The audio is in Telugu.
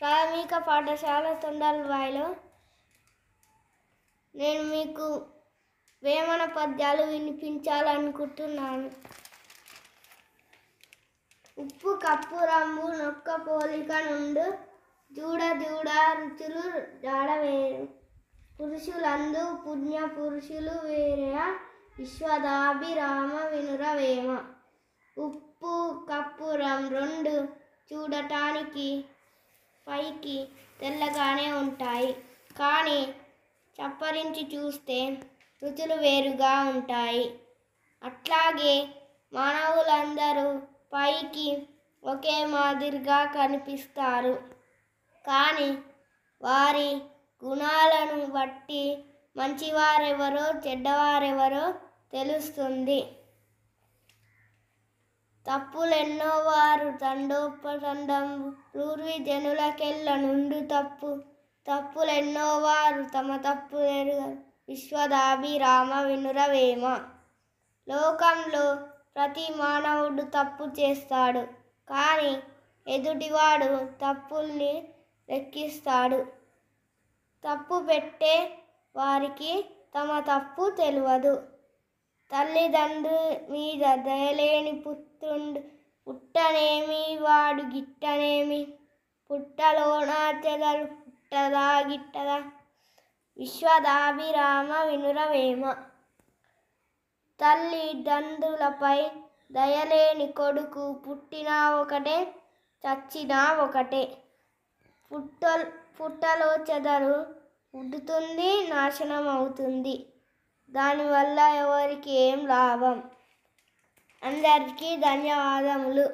ప్రాథమిక పాఠశాల తొండలబాయిలో నేను మీకు వేమన పద్యాలు వినిపించాలనుకుంటున్నాను. ఉప్పు కప్పు రంగు నొక్క పోలిక నుండు జూడ జూడ రుచులు జాడవేరు పురుషులందు పుణ్య పురుషులు వేరే విశ్వదాభిరామ వినురవేమ ఉప్పు కప్పురం రెండు చూడటానికి పైకి తెల్లగానే ఉంటాయి. కానీ చప్పరించి చూస్తే రుచులు వేరుగా ఉంటాయి. అట్లాగే మానవులందరూ పైకి ఒకే మాదిరిగా కనిపిస్తారు. కానీ వారి గుణాలను బట్టి మంచివారెవరో చెడ్డవారెవరో తెలుస్తుంది. తప్పులెన్నో వారు తండోపతండం పూర్వి జనులకెళ్ళ నుండు తప్పు. తప్పులెన్నో వారు తమ తప్పు ఎరుగరు విశ్వదాభిరామ వినురవేమ లోకంలో ప్రతి మానవుడు తప్పు చేస్తాడు. కానీ ఎదుటివాడు తప్పుల్ని లెక్కిస్తాడు. తప్పు పెట్టే వారికి తమ తప్పు తెలియదు తల్లిదండ్రు మీద దయలేని పుత్రుండు. పుట్టనేమి? వాడు గిట్టనేమి? పుట్టలోన చెదలు పుట్టదా గిట్టదా? విశ్వదాభిరామ వినురవేమ. తల్లిదండ్రులపై దయలేని కొడుకు పుట్టినా ఒకటే చచ్చినా ఒకటే. పుట్ట పుట్టలో చెదరు ఉడుతుంది నాశనం అవుతుంది దానివల్ల ఎవరికి ఏం లాభం? అందరికీ ధన్యవాదములు.